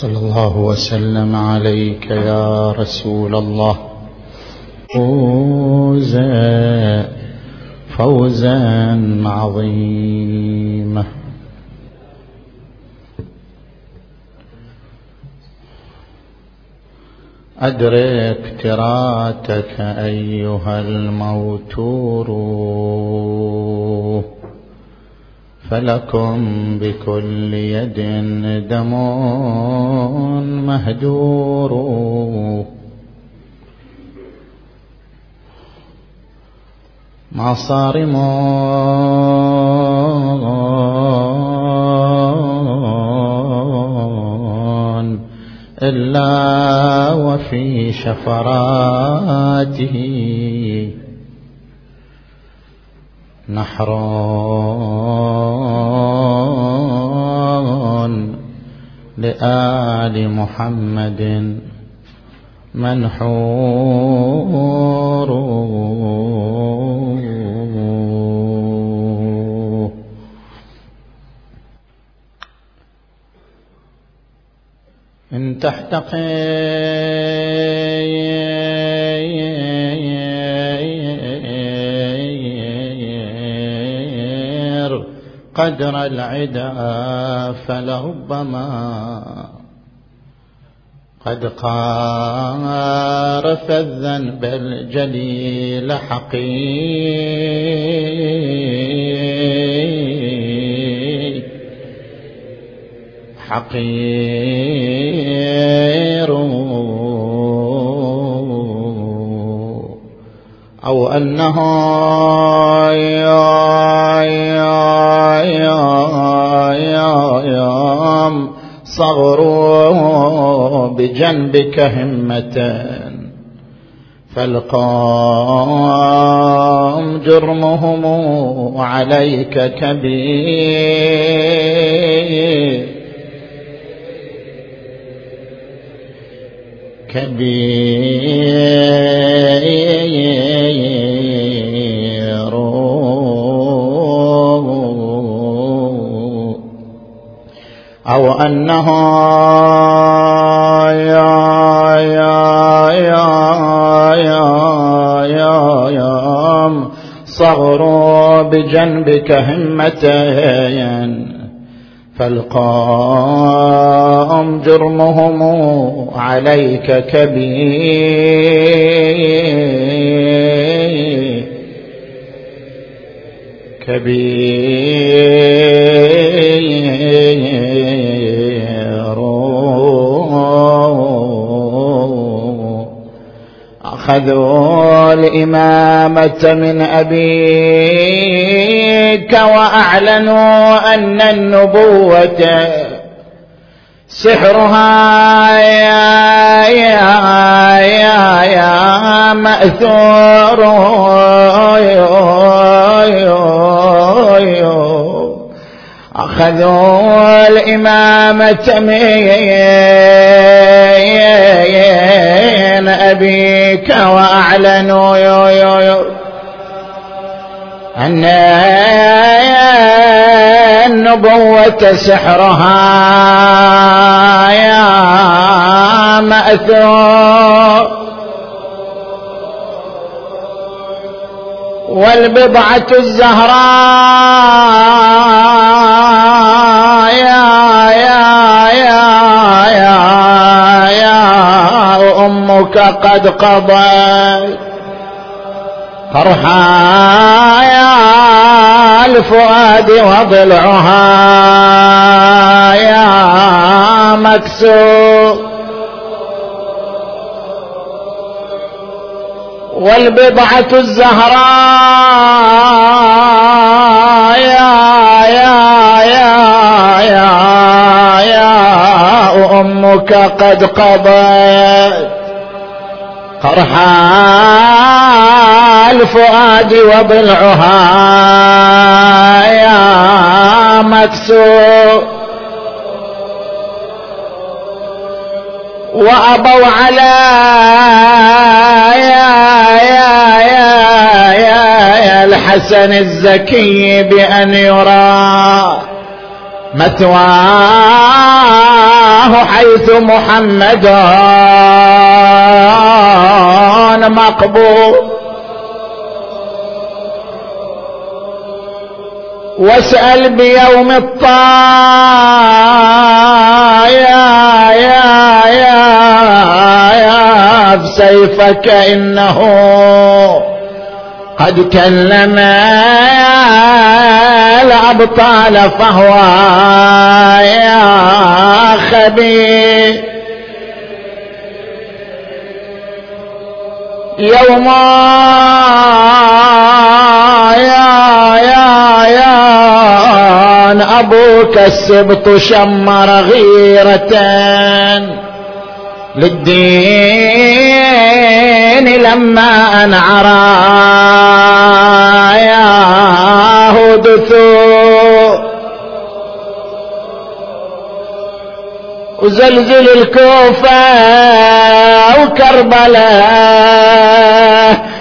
صلى الله وسلم عليك يا رسول الله. فوزا فوزا عظيما. أدرك تراتك أيها الموتور. فلكم بكل يد دم مهدور ما صارم إلا وفي شفراته. نحر لآل محمد منحور. إن تحتقر قدر العدا فلربما قد قارف الذنب الجليل حقير حقير أو أنه صغروا بجنبك همة فالقام جرمهم عليك كبير كبير أو أنه يا يا يا يا يا يا صغر بجنبك همتين. فالقام جرمهم عليك كبير. كبير. أخذوا الإمامة من أبيك وأعلنوا أن النبوة سحرها يا يا يا يا مأثور. أخذوا الإمامة من أبيك وأعلنوا يو يو يو أن النبوة سحرها يا مأثور. والبضعة الزهراء أمك قد قضت فرحا يا الفؤاد وضلعها يا مكسور. والبضعة الزهراء يا يا يا يا يا أمك قد قضت قرحا الفؤاد وضلعها يا مكسور. وأبوا على يا يا يا يا, يا الحسن الزكي بأن يرى. مثواه حيث محمد مقبول. واسأل بيوم الطا يا يا يا بسيفك إنه قد كلم الأبطال فهو يا خبير يوم يا يا يا أبوك السبط شمر غيرة للدين لما أنعرى وزلزل الكوفة وكربلاء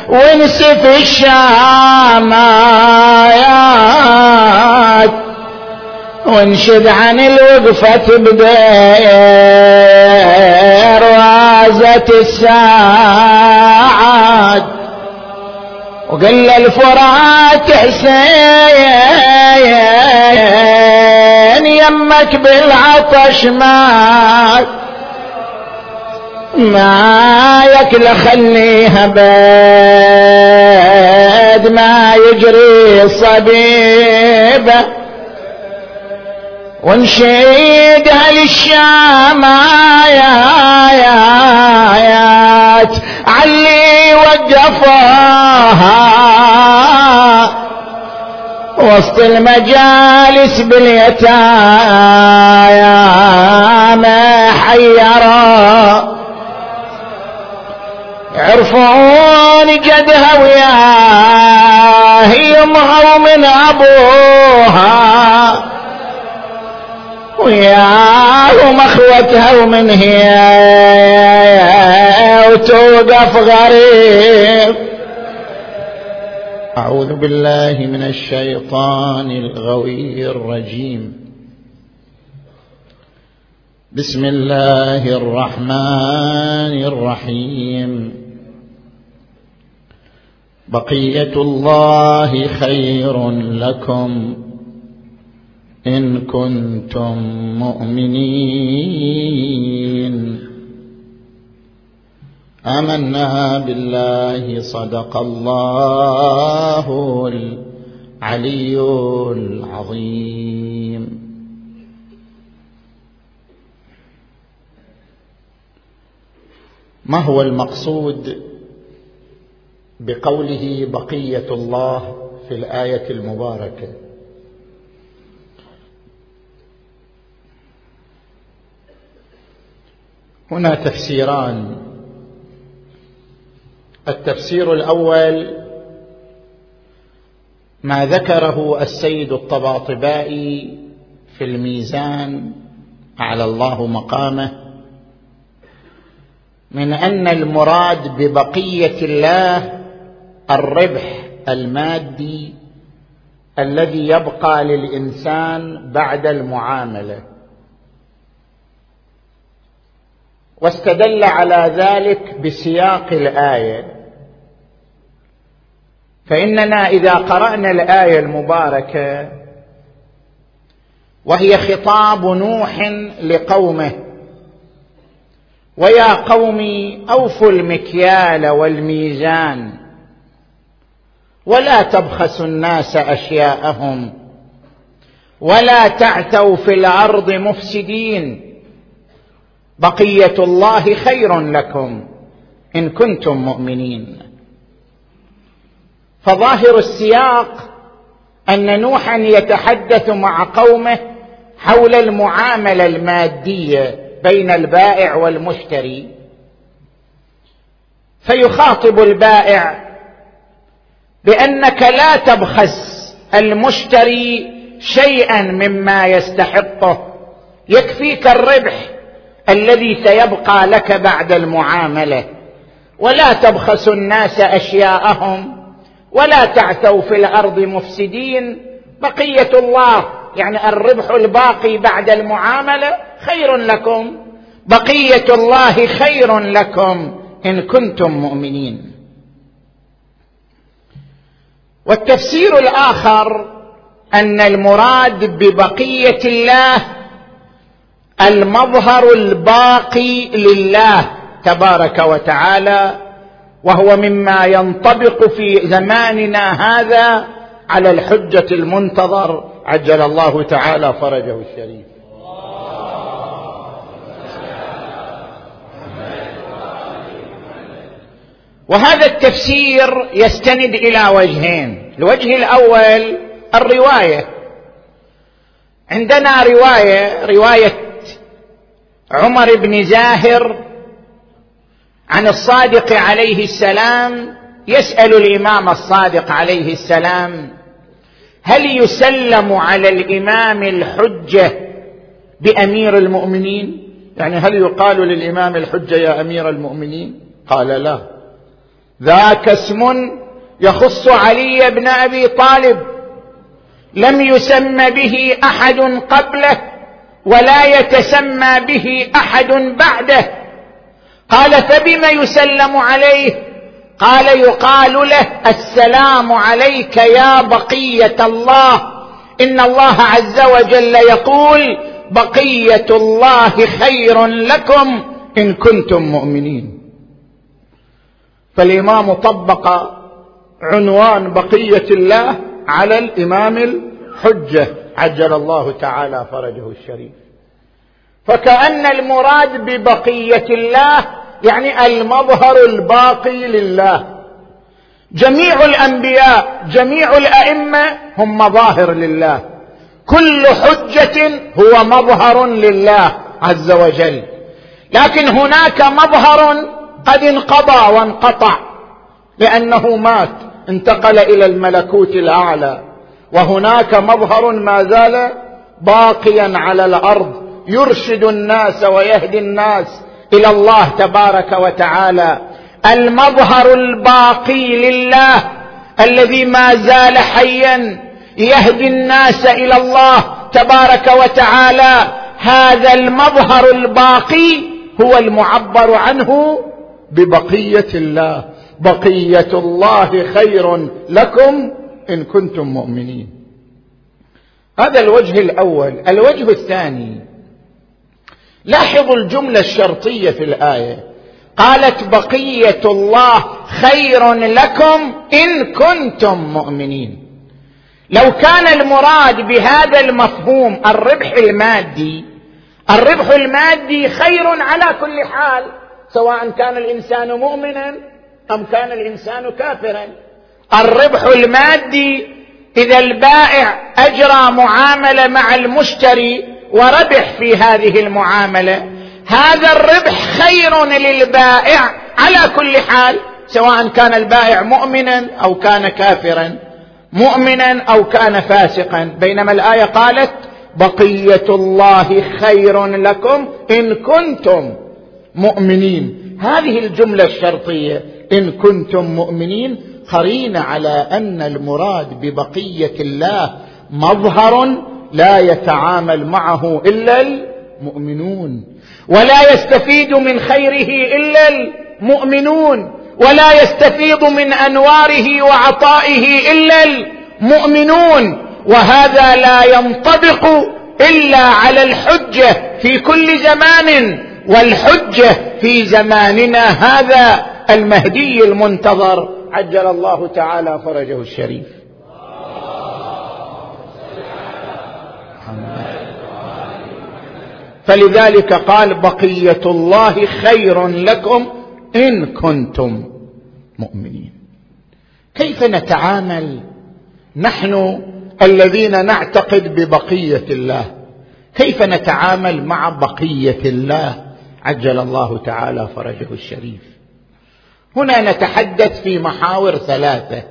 ونسف الشامات وانشد عن الوقفة بدير وازت الساعات. وقل الفرات حسين يمك بالعطش مات ما يكل خليها بيد ما يجري صبيبه. ونشيدها للشام آيات علي وقفوها وسط المجالس باليتامى حيرا. عرفون جدها وياه يمها ومن أبوها. وياهم اخوتها ومن هي وتوقف غريب. أعوذ بالله من الشيطان الغوي الرجيم. بسم الله الرحمن الرحيم. بقية الله خير لكم. إن كنتم مؤمنين. آمنا بالله صدق الله العلي العظيم. ما هو المقصود بقوله بقية الله في الآية المباركة؟ هنا تفسيران. التفسير الأول ما ذكره السيد الطباطبائي في الميزان على الله مقامه من أن المراد ببقية الله الربح المادي الذي يبقى للإنسان بعد المعاملة. واستدل على ذلك بسياق الآية. فإننا إذا قرأنا الآية المباركة وهي خطاب نوح لقومه ويا قوم أوفوا المكيال والميزان ولا تبخسوا الناس أشياءهم ولا تعثوا في الأرض مفسدين. بقية الله خير لكم إن كنتم مؤمنين. فظاهر السياق أن نوحا يتحدث مع قومه حول المعاملة المادية بين البائع والمشتري. فيخاطب البائع بأنك لا تبخس المشتري شيئا مما يستحقه. يكفيك الربح الذي سيبقى لك بعد المعاملة. ولا تبخسوا الناس أشياءهم ولا تعثوا في الأرض مفسدين. بقية الله يعني الربح الباقي بعد المعاملة خير لكم. بقية الله خير لكم إن كنتم مؤمنين. والتفسير الآخر أن المراد ببقية الله المظهر الباقي لله تبارك وتعالى وهو مما ينطبق في زماننا هذا على الحجة المنتظر. عجل الله تعالى فرجه الشريف. وهذا التفسير يستند إلى وجهين. الوجه الأول الرواية. عندنا رواية رواية عمر بن زاهر عن الصادق عليه السلام يسأل الإمام الصادق عليه السلام هل يسلم على الإمام الحجة بأمير المؤمنين؟ يعني هل يقال للإمام الحجة يا أمير المؤمنين؟ قال لا. ذاك اسم يخص علي بن أبي طالب. لم يسم به أحد قبله. ولا يتسمى به أحد بعده. قال فبم يسلم عليه؟ قال يقال له السلام عليك يا بقية الله. إن الله عز وجل يقول بقية الله خير لكم إن كنتم مؤمنين. فالإمام طبق عنوان بقية الله على الإمام الحجه عجل الله تعالى فرجه الشريف. فكأن المراد ببقية الله يعني المظهر الباقي لله. جميع الأنبياء جميع الأئمة هم مظاهر لله. كل حجة هو مظهر لله عز وجل. لكن هناك مظهر قد انقضى وانقطع لأنه مات انتقل إلى الملكوت الأعلى. وهناك مظهر ما زال باقيا على الأرض يرشد الناس ويهدي الناس إلى الله تبارك وتعالى. المظهر الباقي لله الذي ما زال حيا يهدي الناس إلى الله تبارك وتعالى. هذا المظهر الباقي هو المعبر عنه ببقية الله. بقية الله خير لكم إن كنتم مؤمنين. هذا الوجه الأول. الوجه الثاني. لاحظوا الجملة الشرطية في الآية. قالت بقية الله خير لكم إن كنتم مؤمنين. لو كان المراد بهذا المفهوم الربح المادي الربح المادي خير على كل حال سواء كان الإنسان مؤمنا أم كان الإنسان كافرا. الربح المادي إذا البائع أجرى معاملة مع المشتري وربح في هذه المعاملة. هذا الربح خير للبائع على كل حال سواء كان البائع مؤمنا أو كان كافرا. مؤمنا أو كان فاسقا. بينما الآية قالت بقية الله خير لكم إن كنتم مؤمنين. هذه الجملة الشرطية. إن كنتم مؤمنين قرينه على أن المراد ببقية الله مظهر لا يتعامل معه إلا المؤمنون ولا يستفيد من خيره إلا المؤمنون ولا يستفيض من أنواره وعطائه إلا المؤمنون وهذا لا ينطبق إلا على الحجة في كل زمان والحجة في زماننا هذا المهدي المنتظر. عجل الله تعالى فرجه الشريف. فلذلك قال بقية الله خير لكم إن كنتم مؤمنين. كيف نتعامل نحن الذين نعتقد ببقية الله؟ كيف نتعامل مع بقية الله؟ عجل الله تعالى فرجه الشريف. هنا نتحدث في محاور ثلاثة.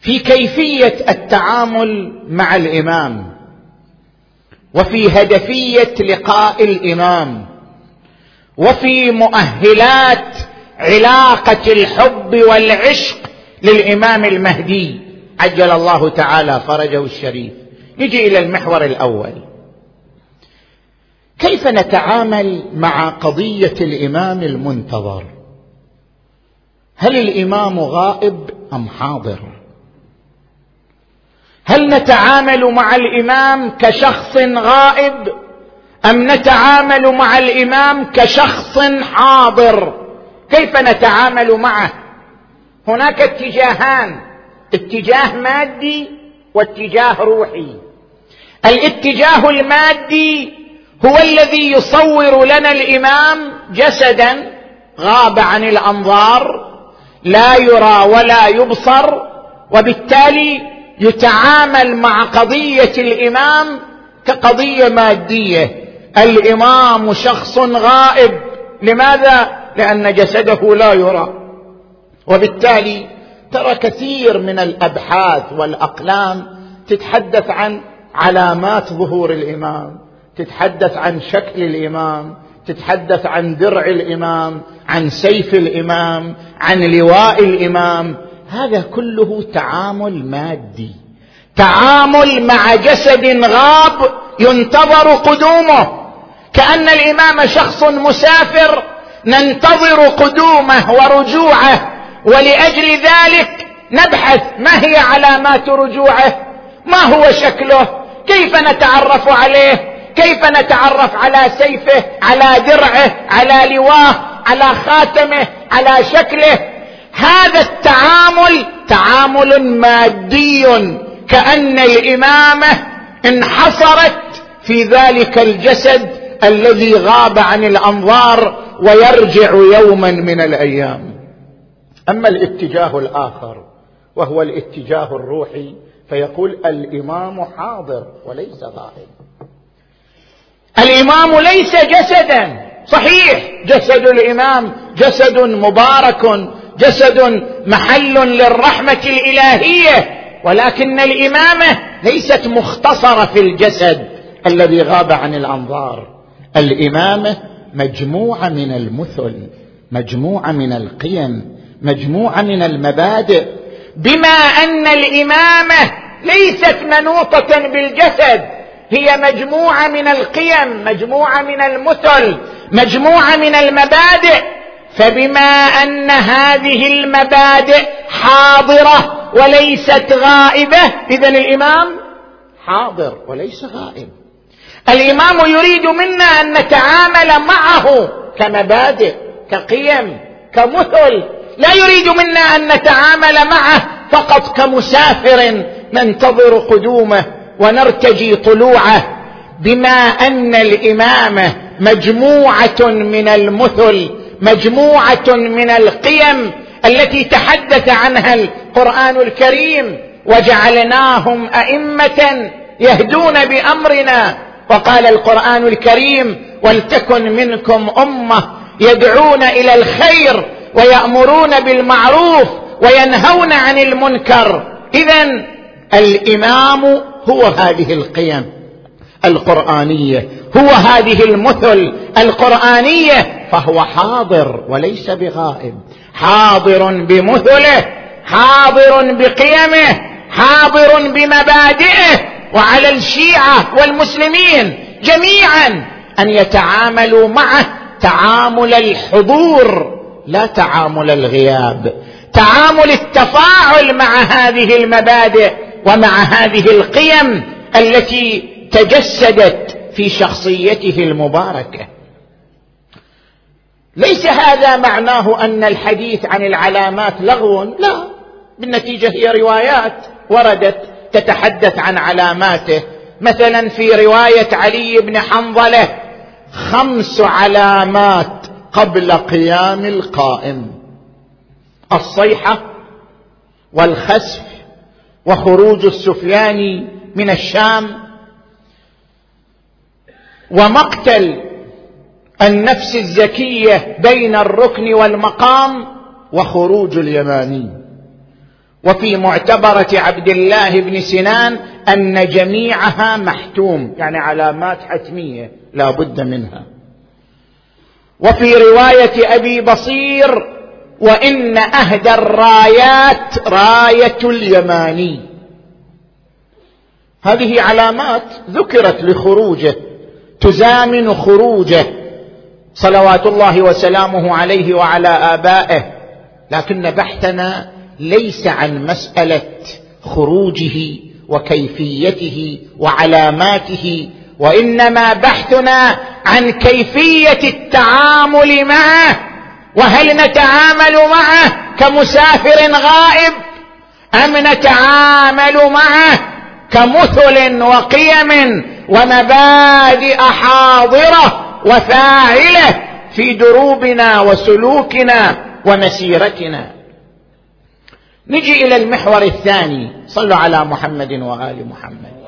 في كيفية التعامل مع الإمام وفي هدفية لقاء الإمام وفي مؤهلات علاقة الحب والعشق للإمام المهدي. عجل الله تعالى فرجه الشريف. نجي إلى المحور الأول. كيف نتعامل مع قضية الإمام المنتظر؟ هل الإمام غائب أم حاضر؟ هل نتعامل مع الإمام كشخص غائب أم نتعامل مع الإمام كشخص حاضر؟ كيف نتعامل معه؟ هناك اتجاهان اتجاه مادي واتجاه روحي. الاتجاه المادي هو الذي يصور لنا الإمام جسدا غاب عن الأنظار لا يرى ولا يبصر وبالتالي يتعامل مع قضية الإمام كقضية مادية. الإمام شخص غائب. لماذا؟ لأن جسده لا يرى. وبالتالي ترى كثير من الأبحاث والأقلام تتحدث عن علامات ظهور الإمام تتحدث عن شكل الإمام تتحدث عن درع الإمام عن سيف الإمام عن لواء الإمام. هذا كله تعامل مادي. تعامل مع جسد غاب ينتظر قدومه. كأن الإمام شخص مسافر ننتظر قدومه ورجوعه. ولأجل ذلك نبحث ما هي علامات رجوعه؟ ما هو شكله؟ كيف نتعرف عليه؟ كيف نتعرف على سيفه على درعه على لواه على خاتمه على شكله؟ هذا التعامل تعامل مادي كأن الإمامة انحصرت في ذلك الجسد الذي غاب عن الأنظار ويرجع يوما من الأيام. أما الاتجاه الآخر وهو الاتجاه الروحي فيقول الإمام حاضر وليس غائب. الإمام ليس جسدا. صحيح جسد الإمام جسد مبارك جسد محل للرحمة الإلهية ولكن الإمامة ليست مختصرة في الجسد الذي غاب عن الأنظار. الإمامة مجموعة من المثل مجموعة من القيم مجموعة من المبادئ. بما أن الإمامة ليست منوطة بالجسد هي مجموعة من القيم مجموعة من المثل مجموعة من المبادئ. فبما أن هذه المبادئ حاضرة وليست غائبة إذا الإمام حاضر وليس غائب. الإمام يريد منا أن نتعامل معه كمبادئ كقيم كمثل. لا يريد منا أن نتعامل معه فقط كمسافر ننتظر قدومه. ونرتجي طلوعه بما أن الامامه مجموعة من المثل مجموعة من القيم التي تحدث عنها القرآن الكريم وجعلناهم أئمة يهدون بأمرنا. وقال القرآن الكريم ولتكن منكم أمة يدعون إلى الخير ويأمرون بالمعروف وينهون عن المنكر. اذا الإمام هو هذه القيم القرآنية هو هذه المثل القرآنية فهو حاضر وليس بغائب. حاضر بمثله حاضر بقيمه حاضر بمبادئه وعلى الشيعة والمسلمين جميعا أن يتعاملوا معه تعامل الحضور لا تعامل الغياب. تعامل التفاعل مع هذه المبادئ ومع هذه القيم التي تجسدت في شخصيته المباركة. ليس هذا معناه أن الحديث عن العلامات لغو؟ لا. بالنتيجة هي روايات وردت تتحدث عن علاماته. مثلا في رواية علي بن حنظلة خمس علامات قبل قيام القائم الصيحة والخسف وخروج السفياني من الشام ومقتل النفس الزكية بين الركن والمقام وخروج اليماني. وفي معتبرة عبد الله بن سنان أن جميعها محتوم يعني علامات حتمية لا بد منها. وفي رواية أبي بصير وإن اهدى الرايات راية اليماني. هذه علامات ذكرت لخروجه تزامن خروجه. صلوات الله وسلامه عليه وعلى آبائه. لكن بحثنا ليس عن مسألة خروجه وكيفيته وعلاماته وإنما بحثنا عن كيفية التعامل معه. وهل نتعامل معه كمسافر غائب؟ أم نتعامل معه كمثل وقيم ومبادئ حاضرة وفاعلة في دروبنا وسلوكنا ومسيرتنا؟ نجي إلى المحور الثاني. صلوا على محمد وآل محمد.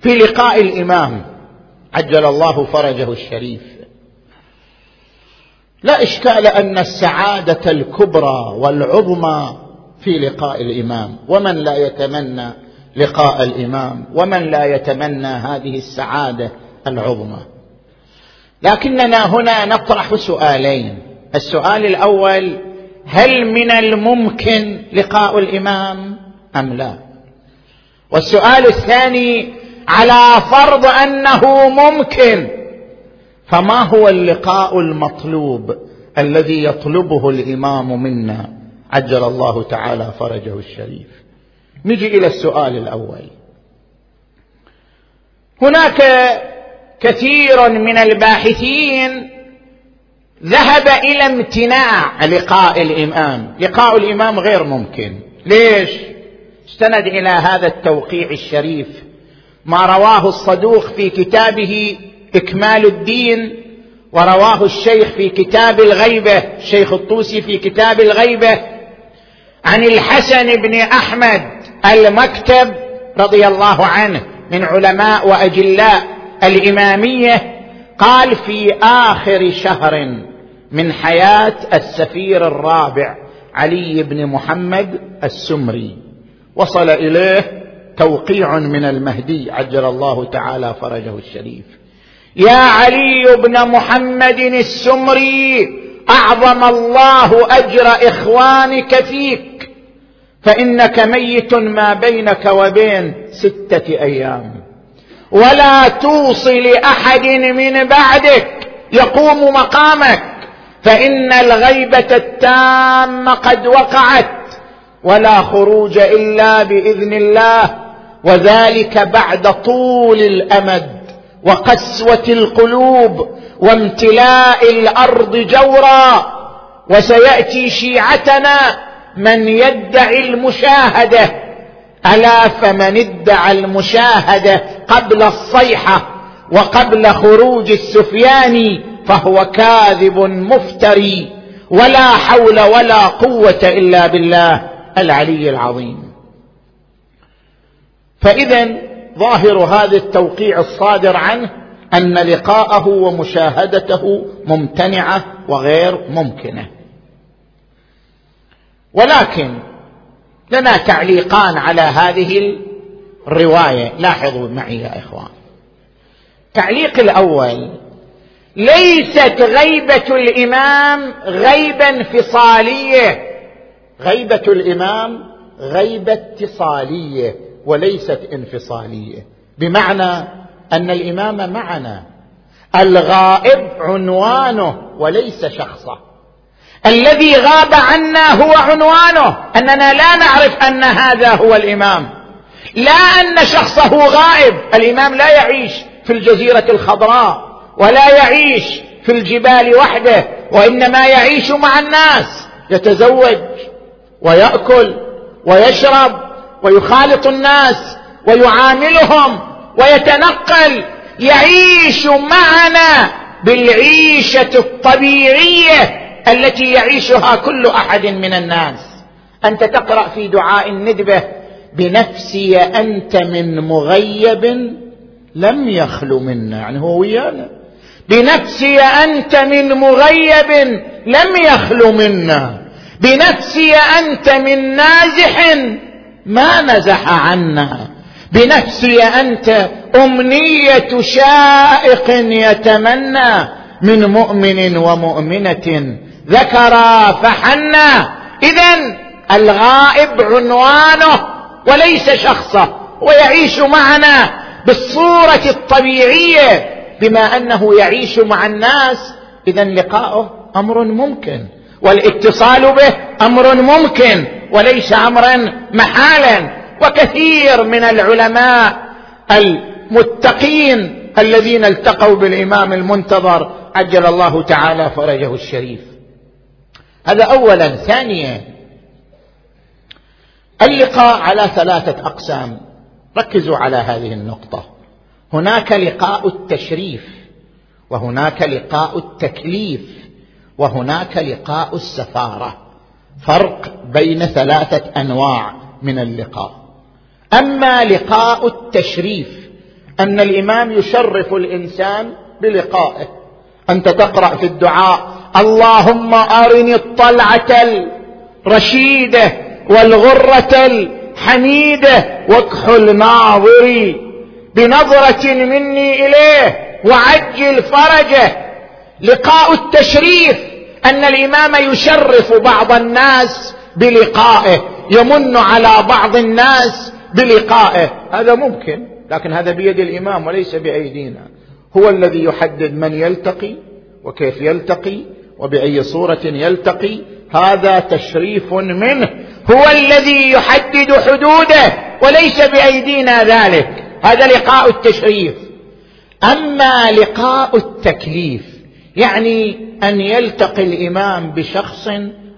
في لقاء الإمام عجل الله فرجه الشريف. لا إشكال أن السعادة الكبرى والعظمى في لقاء الإمام. ومن لا يتمنى لقاء الإمام؟ ومن لا يتمنى هذه السعادة العظمى؟ لكننا هنا نطرح سؤالين. السؤال الأول هل من الممكن لقاء الإمام أم لا؟ والسؤال الثاني على فرض أنه ممكن. فما هو اللقاء المطلوب الذي يطلبه الإمام منا؟ عجل الله تعالى فرجه الشريف. نجي إلى السؤال الأول. هناك كثير من الباحثين ذهب إلى امتناع لقاء الإمام. لقاء الإمام غير ممكن. ليش؟ استند إلى هذا التوقيع الشريف. ما رواه الصدوق في كتابه إكمال الدين ورواه الشيخ في كتاب الغيبة الشيخ الطوسي في كتاب الغيبة عن الحسن بن أحمد المكتب رضي الله عنه من علماء وأجلاء الإمامية قال في آخر شهر من حياة السفير الرابع علي بن محمد السمري وصل إليه توقيع من المهدي عجل الله تعالى فرجه الشريف. يا علي بن محمد السمري أعظم الله أجر إخوانك فيك. فإنك ميت ما بينك وبين ستة أيام. ولا توصي لأحد من بعدك يقوم مقامك. فإن الغيبة التامة قد وقعت ولا خروج إلا بإذن الله. وذلك بعد طول الأمد وقسوة القلوب وامتلاء الأرض جورا وسيأتي شيعتنا من يدعي المشاهدة. ألا فمن ادعى المشاهدة قبل الصيحة وقبل خروج السفياني فهو كاذب مفتري. ولا حول ولا قوة إلا بالله العلي العظيم. فإذا ظاهر هذا التوقيع الصادر عنه أن لقاءه ومشاهدته ممتنعة وغير ممكنة. ولكن لنا تعليقان على هذه الرواية. لاحظوا معي يا إخوان. التعليق الأول ليست غيبة الإمام غيبه انفصالية. غيبة الإمام غيبه اتصالية. وليست انفصالية. بمعنى أن الإمام معنا. الغائب عنوانه وليس شخصه. الذي غاب عنا هو عنوانه. أننا لا نعرف أن هذا هو الإمام. لا أن شخصه غائب. الإمام لا يعيش في الجزيرة الخضراء ولا يعيش في الجبال وحده وإنما يعيش مع الناس يتزوج ويأكل ويشرب ويخالط الناس ويعاملهم ويتنقل يعيش معنا بالعيشة الطبيعية التي يعيشها كل أحد من الناس. أنت تقرأ في دعاء الندبة بنفسي أنت من مغيب لم يخل منا. يعني هو ويانا. بنفسي أنت من مغيب لم يخل منا. بنفسي أنت من نازح ما نزح عنا. بنفسي أنت أمنية شائق يتمنى من مؤمن ومؤمنة. ذكرا فحنا. اذا الغائب عنوانه وليس شخصه ويعيش معنا بالصورة الطبيعية بما أنه يعيش مع الناس. اذا لقاؤه أمر ممكن والاتصال به أمر ممكن. وليس امرا محالا. وكثير من العلماء المتقين الذين التقوا بالإمام المنتظر عجل الله تعالى فرجه الشريف. هذا اولا. ثانيا اللقاء على ثلاثة أقسام. ركزوا على هذه النقطة. هناك لقاء التشريف وهناك لقاء التكليف وهناك لقاء السفارة. فرق بين ثلاثة أنواع من اللقاء. أما لقاء التشريف أن الإمام يشرف الإنسان بلقائه. أنت تقرأ في الدعاء اللهم أرني الطلعة الرشيدة والغرة الحميدة واكحل ناظري بنظرة مني إليه وعجل فرجه. لقاء التشريف أن الإمام يشرف بعض الناس بلقائه يمن على بعض الناس بلقائه. هذا ممكن لكن هذا بيد الإمام وليس بأيدينا. هو الذي يحدد من يلتقي وكيف يلتقي وبأي صورة يلتقي. هذا تشريف منه. هو الذي يحدد حدوده وليس بأيدينا ذلك. هذا لقاء التشريف. أما لقاء التكليف يعني أن يلتقي الإمام بشخص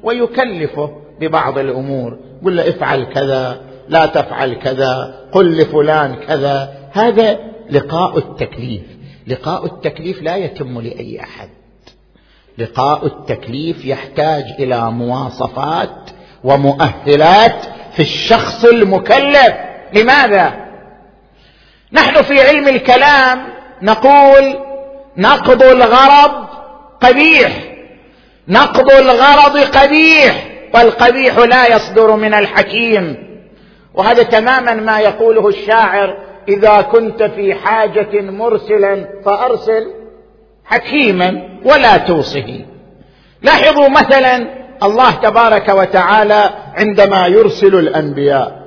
ويكلفه. ببعض الأمور. يقول له افعل كذا لا تفعل كذا قل لفلان كذا. هذا لقاء التكليف. لقاء التكليف لا يتم لأي أحد. لقاء التكليف يحتاج إلى مواصفات ومؤهلات في الشخص المكلف. لماذا؟ نحن في علم الكلام نقول نقض الغرض قبيح. نقض الغرض قبيح. والقبيح لا يصدر من الحكيم. وهذا تماما ما يقوله الشاعر إذا كنت في حاجة مرسلا فأرسل حكيما ولا توصه. لاحظوا مثلا الله تبارك وتعالى عندما يرسل الأنبياء.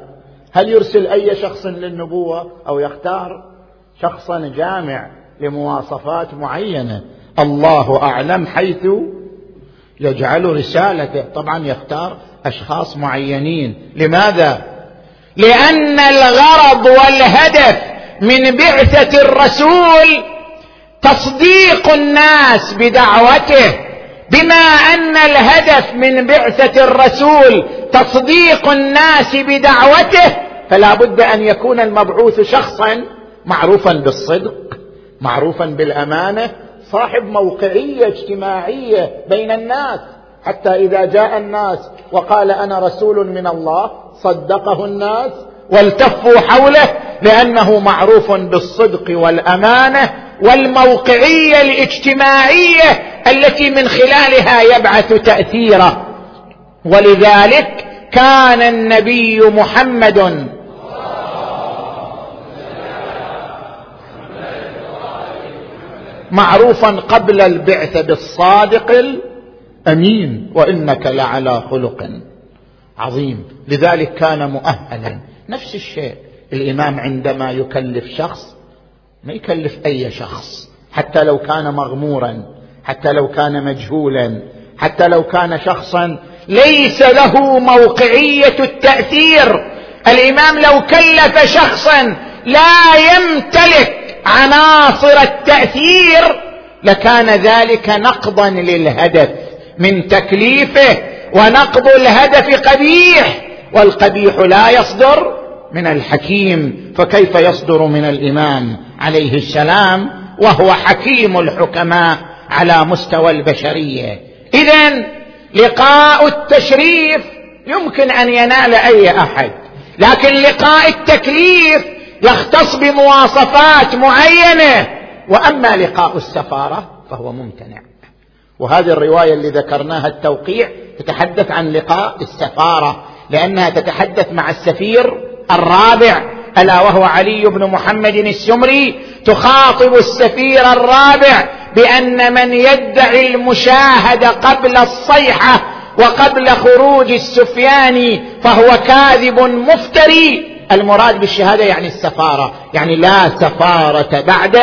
هل يرسل أي شخص للنبوة أو يختار شخصا جامع لمواصفات معينة؟ الله أعلم حيث يجعل رسالته. طبعا يختار أشخاص معينين. لماذا؟ لأن الغرض والهدف من بعثة الرسول تصديق الناس بدعوته. بما أن الهدف من بعثة الرسول تصديق الناس بدعوته فلا بد أن يكون المبعوث شخصا معروفا بالصدق معروفا بالأمانة صاحب موقعية اجتماعية بين الناس. حتى إذا جاء الناس وقال أنا رسول من الله صدقه الناس والتفوا حوله لأنه معروف بالصدق والأمانة والموقعية الاجتماعية التي من خلالها يبعث تاثيره ولذلك كان النبي محمد معروفا قبل البعثه بالصادق الأمين وإنك لعلى خلق عظيم. لذلك كان مؤهلا. نفس الشيء الإمام عندما يكلف شخص ما يكلف أي شخص. حتى لو كان مغمورا حتى لو كان مجهولا حتى لو كان شخصا ليس له موقعية التأثير. الإمام لو كلف شخصا لا يمتلك عناصر التأثير لكان ذلك نقضا للهدف من تكليفه ونقض الهدف قبيح والقبيح لا يصدر من الحكيم فكيف يصدر من الإمام عليه السلام؟ وهو حكيم الحكماء على مستوى البشرية. اذا لقاء التشريف يمكن أن ينال أي أحد لكن لقاء التكليف يختص بمواصفات معينة. وأما لقاء السفارة فهو ممتنع. وهذه الرواية اللي ذكرناها التوقيع تتحدث عن لقاء السفارة لأنها تتحدث مع السفير الرابع ألا وهو علي بن محمد السمري تخاطب السفير الرابع بأن من يدعي المشاهده قبل الصيحة وقبل خروج السفياني فهو كاذب مفتري. المراد بالشهادة يعني السفارة. يعني لا سفارة بعد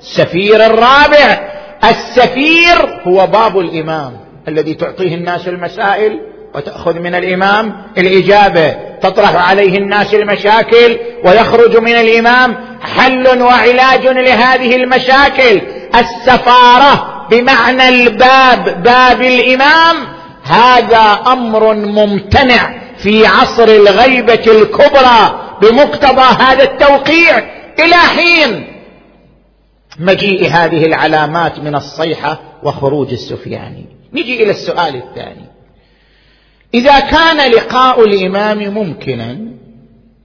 السفير الرابع. السفير هو باب الإمام الذي تعطيه الناس المسائل وتأخذ من الإمام الإجابة. تطرح عليه الناس المشاكل ويخرج من الإمام. حل وعلاج لهذه المشاكل. السفارة بمعنى الباب باب الإمام. هذا أمر ممتنع. في عصر الغيبة الكبرى بمقتضى هذا التوقيع إلى حين مجيء هذه العلامات من الصيحة وخروج السفياني. نجي إلى السؤال الثاني. إذا كان لقاء الإمام ممكنا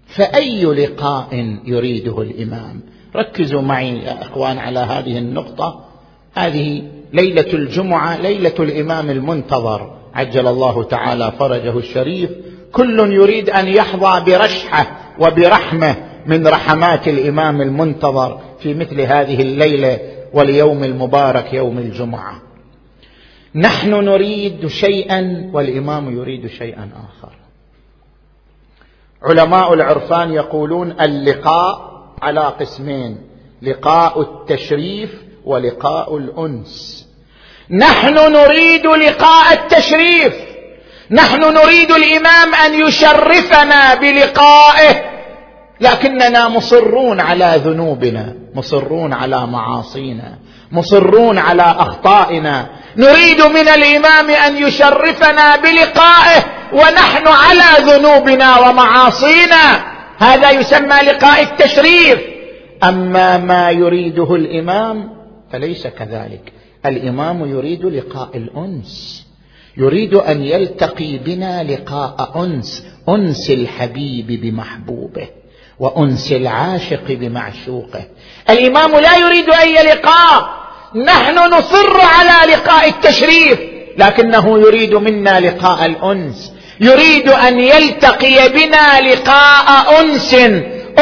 فأي لقاء يريده الإمام؟ ركزوا معي يا إخوان على هذه النقطة. هذه ليلة الجمعة ليلة الإمام المنتظر. عجل الله تعالى فرجه الشريف. كل يريد أن يحظى برشحة وبرحمة من رحمات الإمام المنتظر في مثل هذه الليلة واليوم المبارك يوم الجمعة. نحن نريد شيئا والإمام يريد شيئا آخر. علماء العرفان يقولون اللقاء على قسمين لقاء التشريف ولقاء الأنس. نحن نريد لقاء التشريف. نحن نريد الإمام أن يشرفنا بلقائه لكننا مصرون على ذنوبنا مصرون على معاصينا مصرون على أخطائنا. نريد من الإمام أن يشرفنا بلقائه ونحن على ذنوبنا ومعاصينا. هذا يسمى لقاء التشريف. أما ما يريده الإمام فليس كذلك. الإمام يريد لقاء الأنس. يريد أن يلتقي بنا لقاء أنس أنس الحبيب بمحبوبه وأنس العاشق بمعشوقه. الإمام لا يريد اي لقاء نحن نصر على لقاء التشريف لكنه يريد منا لقاء الأنس. يريد أن يلتقي بنا لقاء أنس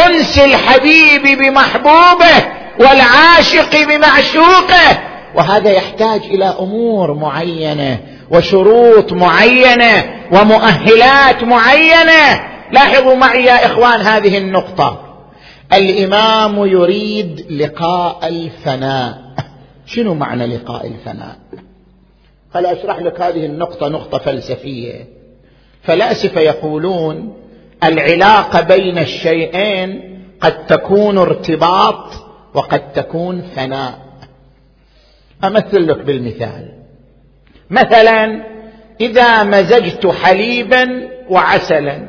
أنس الحبيب بمحبوبه والعاشق بمعشوقه. وهذا يحتاج إلى أمور معينة. وشروط معينة ومؤهلات معينة. لاحظوا معي يا إخوان هذه النقطة. الإمام يريد لقاء الفناء. شنو معنى لقاء الفناء؟ هل أشرح لك هذه النقطة نقطة فلسفية. فلاسفه يقولون العلاقة بين الشيئين قد تكون ارتباط وقد تكون فناء. أمثل لك بالمثال. مثلا إذا مزجت حليبا وعسلا.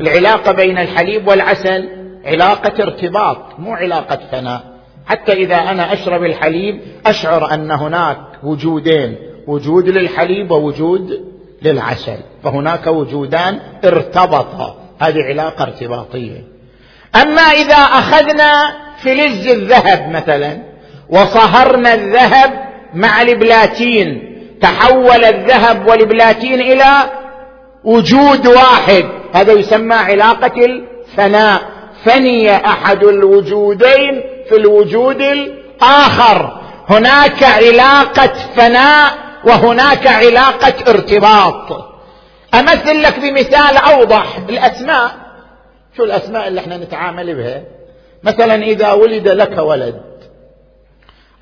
العلاقة بين الحليب والعسل علاقة ارتباط مو علاقة فناء. حتى إذا أنا أشرب الحليب أشعر أن هناك وجودين وجود للحليب ووجود للعسل فهناك وجودان ارتبطا. هذه علاقة ارتباطية. أما إذا أخذنا فلز الذهب مثلا وصهرنا الذهب مع البلاتين تحول الذهب والبلاتين إلى وجود واحد. هذا يسمى علاقة الفناء. فني أحد الوجودين في الوجود الآخر. هناك علاقة فناء وهناك علاقة ارتباط. أمثل لك بمثال أوضح. الأسماء. شو الأسماء اللي إحنا نتعامل بها؟ مثلا إذا ولد لك ولد.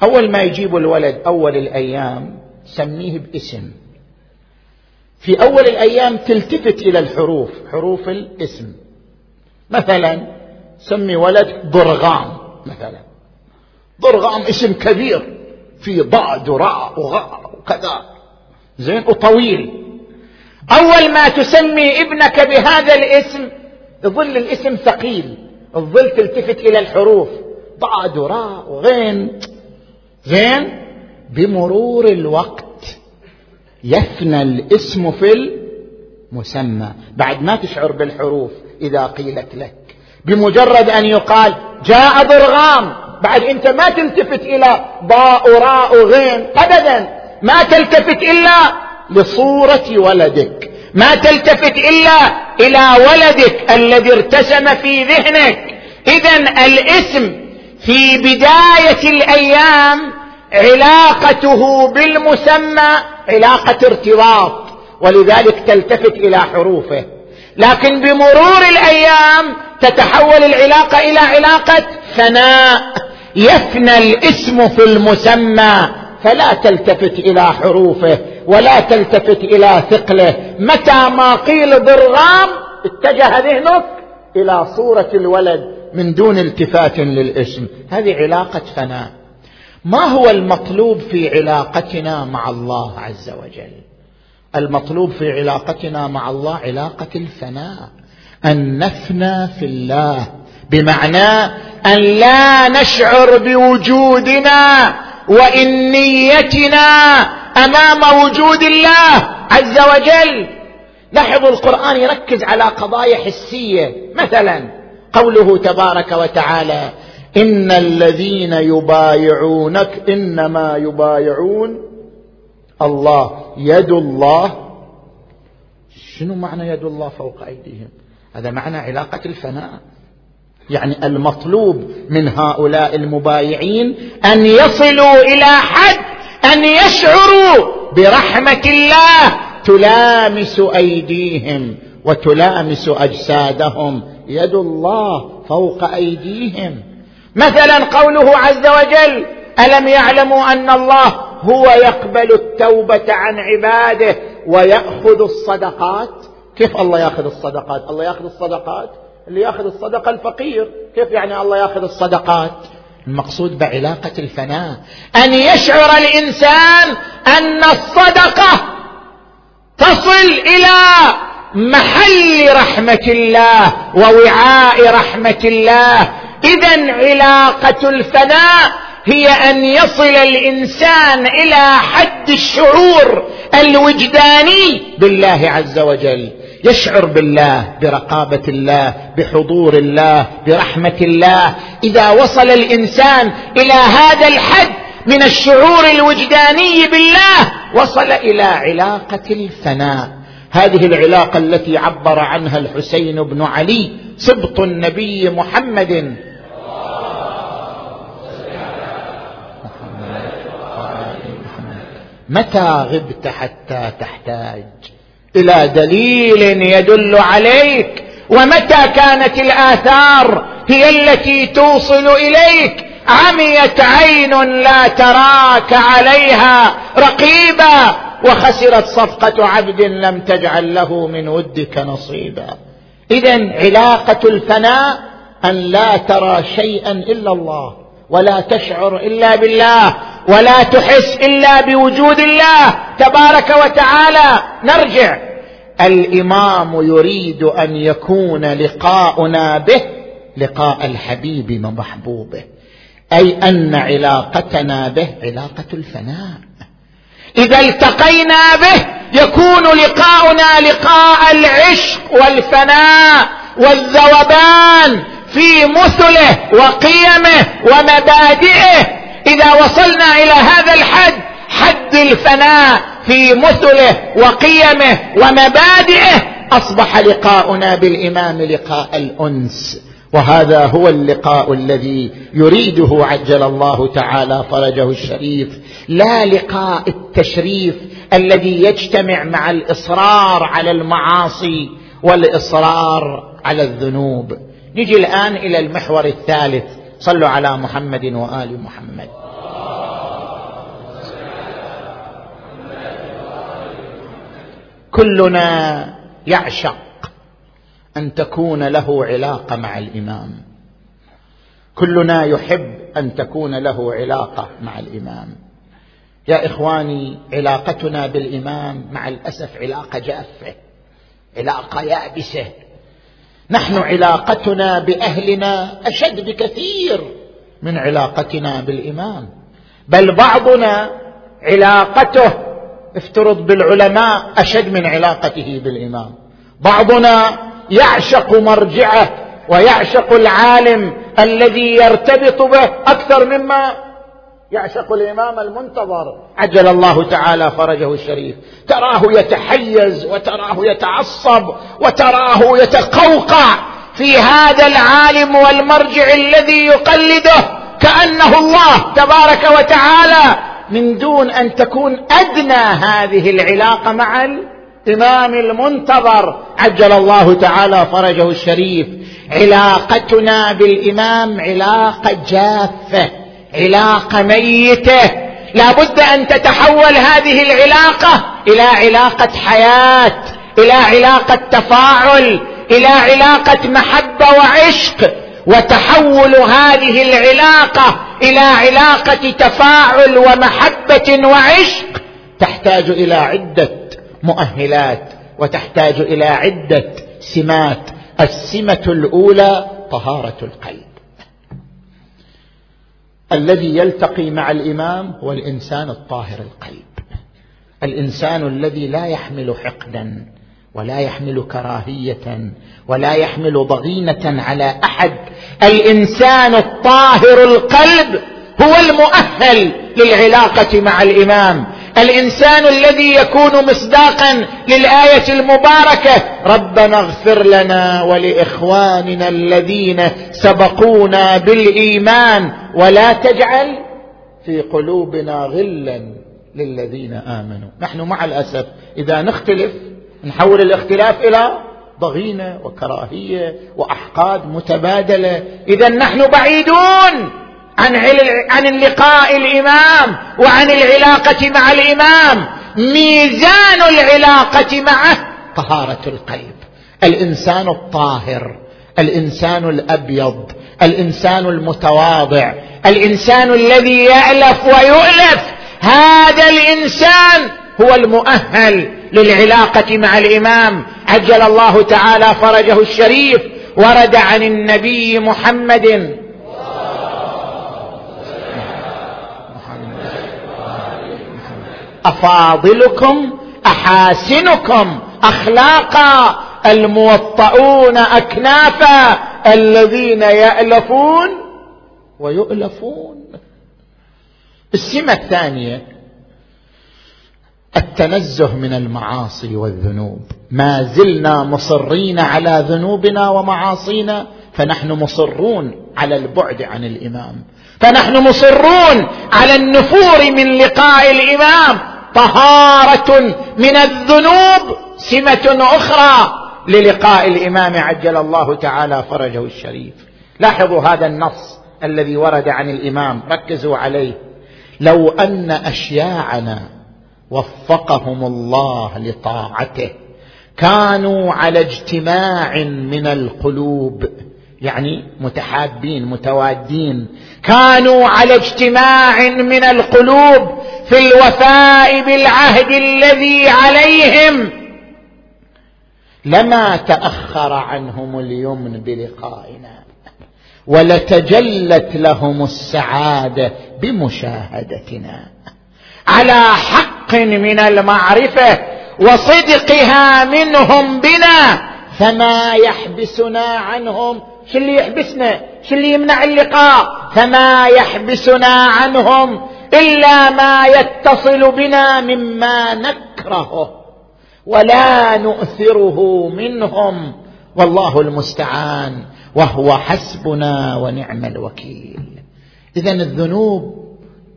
أول ما يجيب الولد أول الأيام سميه باسم. في أول الأيام تلتفت إلى الحروف حروف الاسم. مثلا سمي ولد ضرغام مثلا. ضرغام اسم كبير في ضاد وراء وغاء وكذا. زين وطويل. أول ما تسمي ابنك بهذا الاسم يظل الاسم ثقيل. الظل تلتفت إلى الحروف. ضاد وراء وغين زين بمرور الوقت يفنى الاسم في المسمى. بعد ما تشعر بالحروف إذا قيلت لك. بمجرد أن يقال جاء ضرغام بعد أنت ما تلتفت إلى ضاء راء غين أبدا. ما تلتفت إلا لصورة ولدك. ما تلتفت إلا إلى ولدك الذي ارتسم في ذهنك. إذا الاسم في بداية الأيام علاقته بالمسمى علاقة ارتباط ولذلك تلتفت إلى حروفه. لكن بمرور الأيام تتحول العلاقة إلى علاقة ثناء يفنى الاسم في المسمى. فلا تلتفت إلى حروفه ولا تلتفت إلى ثقله. متى ما قيل ضرغام اتجه ذهنك إلى صورة الولد من دون التفات للاسم. هذه علاقة فناء ما هو المطلوب في علاقتنا مع الله عز وجل؟ المطلوب في علاقتنا مع الله علاقة الفناء أن نفنى في الله بمعنى أن لا نشعر بوجودنا وانيتنا أمام وجود الله عز وجل. لاحظوا القرآن يركز على قضايا حسية. مثلا قوله تبارك وتعالى إن الذين يبايعونك إنما يبايعون الله. يد الله. شنو معنى يد الله فوق أيديهم؟ هذا معنى علاقة الفناء. يعني المطلوب من هؤلاء المبايعين أن يصلوا إلى حد أن يشعروا برحمة الله. تلامس أيديهم وتلامس أجسادهم. يد الله فوق أيديهم. مثلا قوله عز وجل ألم يعلموا أن الله هو يقبل التوبة عن عباده ويأخذ الصدقات؟ كيف الله يأخذ الصدقات؟ الله يأخذ الصدقات؟ اللي يأخذ الصدقة الفقير. كيف يعني الله يأخذ الصدقات؟ المقصود بعلاقة الفناء. أن يشعر الإنسان أن الصدقة تصل إلى محل رحمة الله ووعاء رحمة الله اذا علاقة الفناء هي أن يصل الإنسان إلى حد الشعور الوجداني بالله عز وجل. يشعر بالله برقابة الله بحضور الله برحمة الله. إذا وصل الإنسان إلى هذا الحد من الشعور الوجداني بالله وصل إلى علاقة الفناء هذه العلاقة التي عبر عنها الحسين بن علي سبط النبي محمد متى غبت حتى تحتاج؟ إلى دليل يدل عليك. ومتى كانت الآثار هي التي توصل إليك؟ عميت عين لا تراك عليها رقيبا وخسرت صفقة عبد لم تجعل له من ودك نصيبا. اذا علاقة الفناء أن لا ترى شيئا إلا الله ولا تشعر إلا بالله ولا تحس إلا بوجود الله تبارك وتعالى. نرجع. الإمام يريد أن يكون لقاؤنا به لقاء الحبيب ومحبوبه أي أن علاقتنا به علاقة الفناء. إذا التقينا به يكون لقاؤنا لقاء العشق والفناء والذوبان في مثله وقيمه ومبادئه. إذا وصلنا إلى هذا الحد حد الفناء في مثله وقيمه ومبادئه أصبح لقاؤنا بالإمام لقاء الأنس. وهذا هو اللقاء الذي يريده عجل الله تعالى فرجه الشريف. لا لقاء التشريف الذي يجتمع مع الإصرار على المعاصي والإصرار على الذنوب. نجي الآن إلى المحور الثالث. صلوا على محمد وآل محمد. كلنا يعشق أن تكون له علاقة مع الإمام. كلنا يحب أن تكون له علاقة مع الإمام. يا إخواني علاقتنا بالإمام مع الأسف علاقة جافة علاقة يابسة. نحن علاقتنا بأهلنا أشد بكثير من علاقتنا بالامام بل بعضنا علاقته افترض بالعلماء أشد من علاقته بالامام بعضنا يعشق مرجعه ويعشق العالم الذي يرتبط به أكثر مما يعشق الإمام المنتظر. عجل الله تعالى فرجه الشريف. تراه يتحيز وتراه يتعصب وتراه يتقوقع في هذا العالم والمرجع الذي يقلده كأنه الله تبارك وتعالى. من دون أن تكون أدنى هذه العلاقة مع إمام المنتظر عجل الله تعالى فرجه الشريف. علاقتنا بالإمام علاقة جافة. علاقة ميتة. لا بد أن تتحول هذه العلاقة إلى علاقة حياة إلى علاقة تفاعل إلى علاقة محبة وعشق. وتحول هذه العلاقة إلى علاقة تفاعل ومحبة وعشق. تحتاج إلى عدة مؤهلات وتحتاج إلى عدة سمات. السمة الأولى طهارة القلب. الذي يلتقي مع الإمام هو الإنسان الطاهر القلب. الإنسان الذي لا يحمل حقدا ولا يحمل كراهية ولا يحمل ضغينه على أحد. الإنسان الطاهر القلب هو المؤهل للعلاقة مع الإمام. الإنسان الذي يكون مصداقا للآية المباركة ربنا اغفر لنا ولإخواننا الذين سبقونا بالإيمان ولا تجعل في قلوبنا غلا للذين آمنوا. نحن مع الأسف إذا نختلف نحول الاختلاف إلى ضغينة وكراهية وأحقاد متبادلة. اذا نحن بعيدون. عن عن اللقاء الإمام وعن العلاقة مع الإمام. ميزان العلاقة معه طهارة القلب. الإنسان الطاهر الإنسان الأبيض الإنسان المتواضع الإنسان الذي يألف ويؤلف. هذا الإنسان هو المؤهل للعلاقة مع الإمام. عجل الله تعالى فرجه الشريف. ورد عن النبي محمد أفاضلكم أحاسنكم اخلاقا الموطؤون اكنافا الذين يألفون ويؤلفون. السمة الثانية التنزه من المعاصي والذنوب. ما زلنا مصرين على ذنوبنا ومعاصينا فنحن مصرون على البعد عن الإمام. فنحن مصرون على النفور من لقاء الإمام. طهارة من الذنوب سمة أخرى للقاء الإمام عجل الله تعالى فرجه الشريف. لاحظوا هذا النص الذي ورد عن الإمام ركزوا عليه. لو أن أشياعنا وفقهم الله لطاعته كانوا على اجتماع من القلوب يعني متحابين متوادين. كانوا على اجتماع من القلوب في الوفاء بالعهد الذي عليهم. لما تأخر عنهم اليمن بلقائنا ولتجلت لهم السعادة بمشاهدتنا. على حق من المعرفة وصدقها منهم بنا فما يحبسنا عنهم شو اللي يحبسنا شو اللي يمنع اللقاء. فما يحبسنا عنهم إلا ما يتصل بنا مما نكرهه ولا نؤثره منهم. والله المستعان وهو حسبنا ونعم الوكيل. اذا الذنوب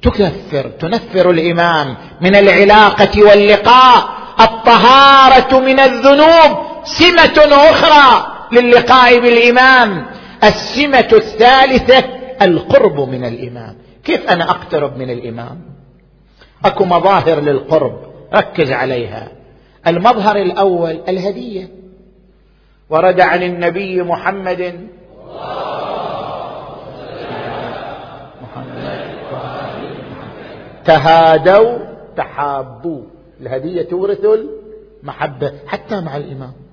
تكفر تنفر الإمام من العلاقة واللقاء. الطهارة من الذنوب سمة أخرى. للقاء بالإمام. السمة الثالثة القرب من الإمام. كيف أنا أقترب من الإمام؟ أكو مظاهر للقرب. ركز عليها. المظهر الأول الهدية. ورد عن النبي محمد. تهادوا تحابوا. الهدية تورث المحبة حتى مع الإمام.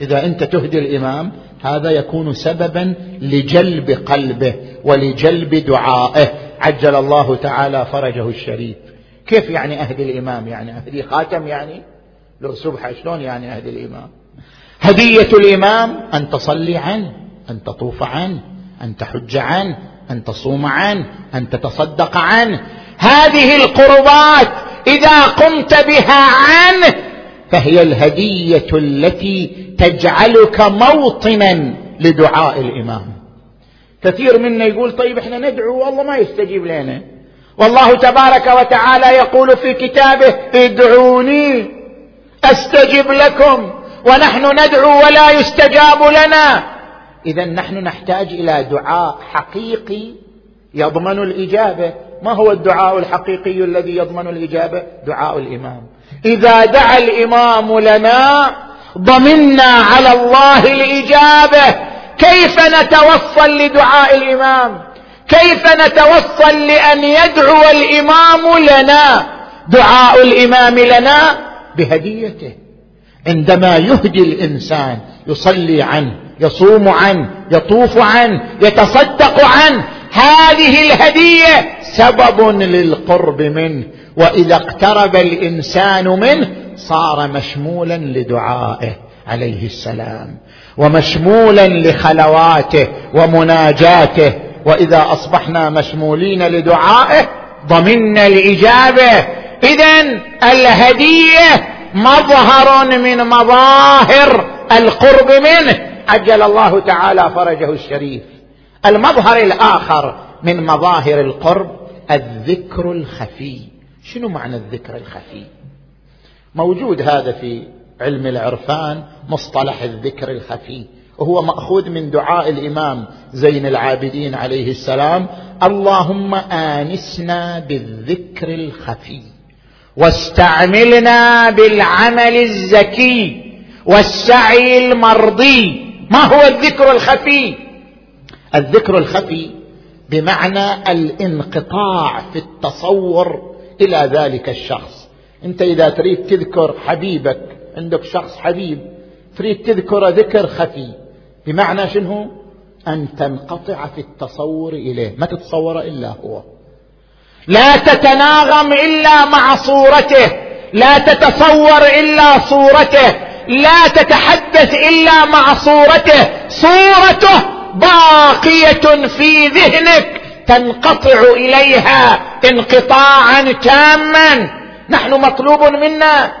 إذا أنت تهدي الإمام هذا يكون سببا لجلب قلبه ولجلب دعائه. عجل الله تعالى فرجه الشريف. كيف يعني أهدي الإمام؟ يعني أهدي خاتم يعني؟ لو سبحة شلون يعني أهدي الإمام؟ هدية الإمام أن تصلي عنه أن تطوف عنه أن تحج عنه أن تصوم عنه أن تتصدق عنه. هذه القربات إذا قمت بها عنه فهي الهدية التي تجعلك موطنا لدعاء الإمام. كثير منا يقول طيب إحنا ندعو والله ما يستجيب لنا. والله تبارك وتعالى يقول في كتابه ادعوني أستجب لكم ونحن ندعو ولا يستجاب لنا. اذا نحن نحتاج إلى دعاء حقيقي يضمن الإجابة. ما هو الدعاء الحقيقي الذي يضمن الإجابة؟ دعاء الإمام. إذا دعا الإمام لنا ضمنا على الله الإجابة. كيف نتوصل لدعاء الإمام؟ كيف نتوصل لأن يدعو الإمام لنا؟ دعاء الإمام لنا بهديته. عندما يهدي الإنسان يصلي عنه يصوم عنه يطوف عنه يتصدق عنه هذه الهدية سبب للقرب منه وإذا اقترب الإنسان منه صار مشمولا لدعائه عليه السلام ومشمولا لخلواته ومناجاته وإذا أصبحنا مشمولين لدعائه ضمنا الاجابه اذا الهدية مظهر من مظاهر القرب منه. عجل الله تعالى فرجه الشريف. المظهر الآخر من مظاهر القرب الذكر الخفي. شنو معنى الذكر الخفي؟ موجود هذا في علم العرفان مصطلح الذكر الخفي. وهو مأخوذ من دعاء الإمام زين العابدين عليه السلام اللهم آنسنا بالذكر الخفي واستعملنا بالعمل الزكي والسعي المرضي. ما هو الذكر الخفي؟ الذكر الخفي بمعنى الانقطاع في التصور إلى ذلك الشخص. أنت إذا تريد تذكر حبيبك عندك شخص حبيب تريد تذكر ذكر خفي بمعنى شنو؟ أن تنقطع في التصور إليه. ما تتصور إلا هو. لا تتناغم إلا مع صورته. لا تتصور إلا صورته. لا تتحدث إلا مع صورته. صورته باقية في ذهنك تنقطع إليها انقطاعا تاما. نحن مطلوب منا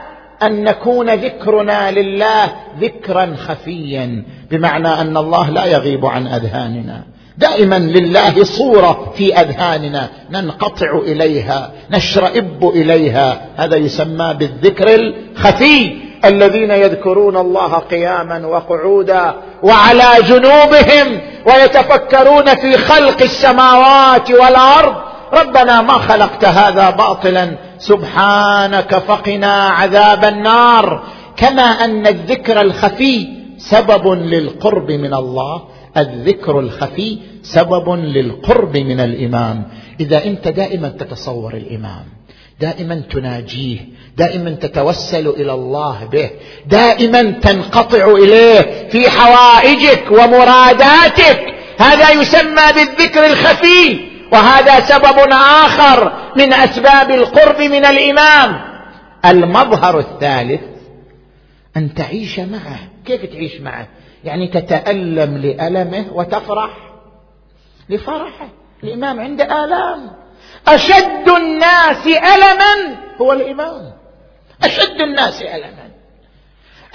أن نكون ذكرنا لله ذكرا خفيا بمعنى أن الله لا يغيب عن أذهاننا. دائما لله صورة في أذهاننا ننقطع إليها نشرئب إليها. هذا يسمى بالذكر الخفي. الذين يذكرون الله قياما وقعودا وعلى جنوبهم ويتفكرون في خلق السماوات والأرض. ربنا ما خلقت هذا باطلا. سبحانك فقنا عذاب النار. كما أن الذكر الخفي سبب للقرب من الله. الذكر الخفي سبب للقرب من الامام إذا أنت دائما تتصور الامام دائما تناجيه دائما تتوسل إلى الله به دائما تنقطع إليه في حوائجك ومراداتك. هذا يسمى بالذكر الخفي وهذا سبب آخر من أسباب القرب من الإمام. المظهر الثالث أن تعيش معه. كيف تعيش معه؟ يعني تتألم لألمه وتفرح لفرحه. الإمام عنده آلام. أشد الناس ألما هو الإمام. أشد الناس ألما.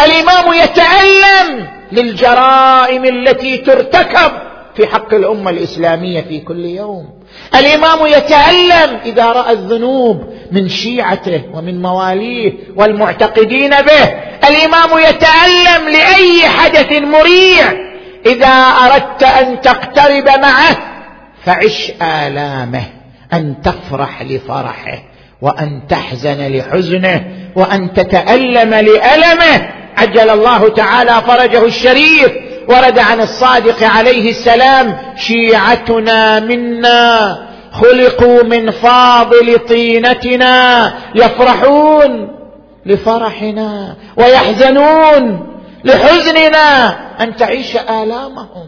الإمام يتألم للجرائم التي ترتكب في حق الأمة الإسلامية في كل يوم. الإمام يتألم إذا رأى الذنوب من شيعته ومن مواليه والمعتقدين به. الإمام يتألم لأي حدث مريع. إذا أردت أن تقترب معه فعش آلامه. أن تفرح لفرحه وأن تحزن لحزنه وأن تتألم لألمه. عجل الله تعالى فرجه الشريف ورد عن الصادق عليه السلام شيعتنا منا خلقوا من فاضل طينتنا يفرحون لفرحنا ويحزنون لحزننا أن تعيش آلامهم.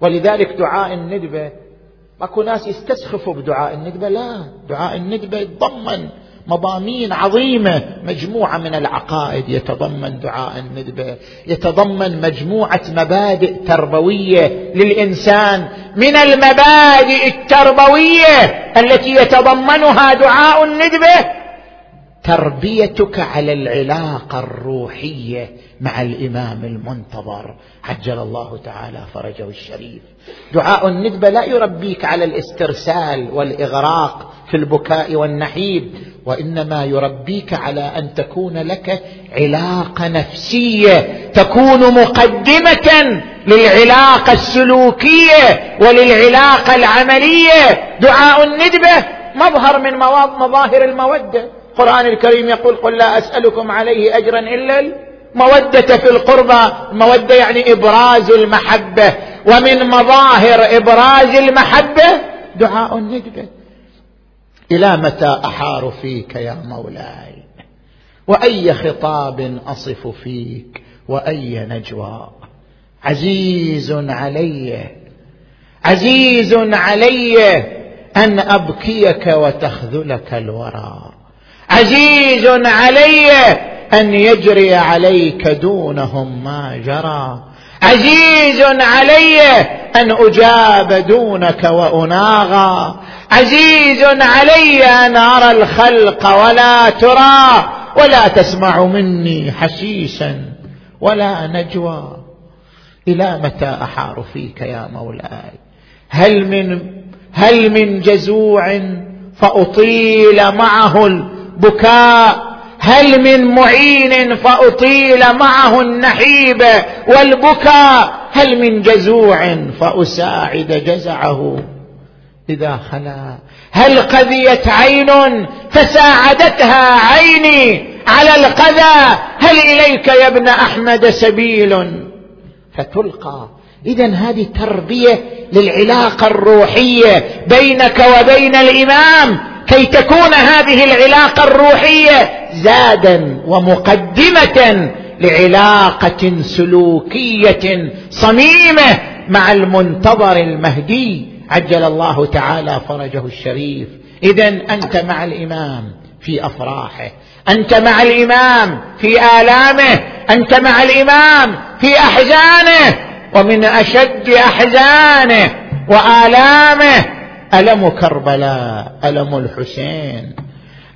ولذلك دعاء الندبة ماكو ناس يستسخفوا بدعاء الندبه لا دعاء الندبه يتضمن مضامين عظيمه مجموعه من العقائد يتضمن دعاء الندبه يتضمن مجموعه مبادئ تربويه للانسان من المبادئ التربويه التي يتضمنها دعاء الندبه تربيتك على العلاقة الروحية مع الإمام المنتظر. عجل الله تعالى فرجه الشريف. دعاء الندبه لا يربيك على الاسترسال والإغراق في البكاء والنحيب وإنما يربيك على أن تكون لك علاقة نفسية تكون مقدمة للعلاقة السلوكية وللعلاقة العملية. دعاء الندبه مظهر من مظاهر المودة. القرآن الكريم يقول قل لا أسألكم عليه أجرا إلا المودة في القربى. المودة يعني إبراز المحبة. ومن مظاهر إبراز المحبة دعاء الندبه إلى متى أحار فيك يا مولاي؟ وأي خطاب أصف فيك؟ وأي نجوى؟ عزيز علي عزيز علي أن أبكيك وتخذلك الورى. عزيز علي أن يجري عليك دونهم ما جرى. عزيز علي أن أجاب دونك واناغى عزيز علي أن أرى الخلق ولا ترى ولا تسمع مني حسيسا ولا نجوى. إلى متى أحار فيك يا مولاي؟ هل من هل من جزوع فأطيل معه البكاء هل من معين فأطيل معه النحيب؟ والبكاء هل من جزوع فأساعد جزعه؟ إذا خلا. هل قذيت عين فساعدتها عيني؟ على القذى هل إليك يا ابن أحمد سبيل؟ فتلقى. اذا هذه تربية للعلاقة الروحية بينك وبين الإمام كي تكون هذه العلاقة الروحية زادا ومقدمة لعلاقة سلوكية صميمة مع المنتظر المهدي. عجل الله تعالى فرجه الشريف. اذا أنت مع الإمام في أفراحه. أنت مع الإمام في آلامه. أنت مع الإمام في أحزانه. ومن أشد أحزانه وآلامه ألم كربلاء؟ ألم الحسين؟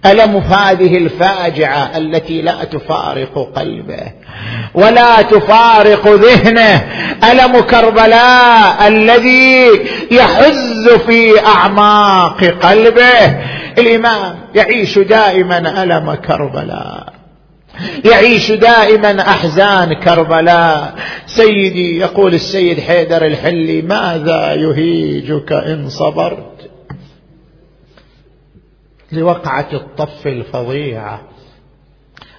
ألم هذه الفاجعة التي لا تفارق قلبه ولا تفارق ذهنه؟ ألم كربلاء الذي يحز في أعماق قلبه؟ الإمام يعيش دائما ألم كربلاء. يعيش دائما أحزان كربلاء. سيدي يقول السيد حيدر الحلي ماذا يهيجك إن صبرت؟ لوقعة الطف الفظيعه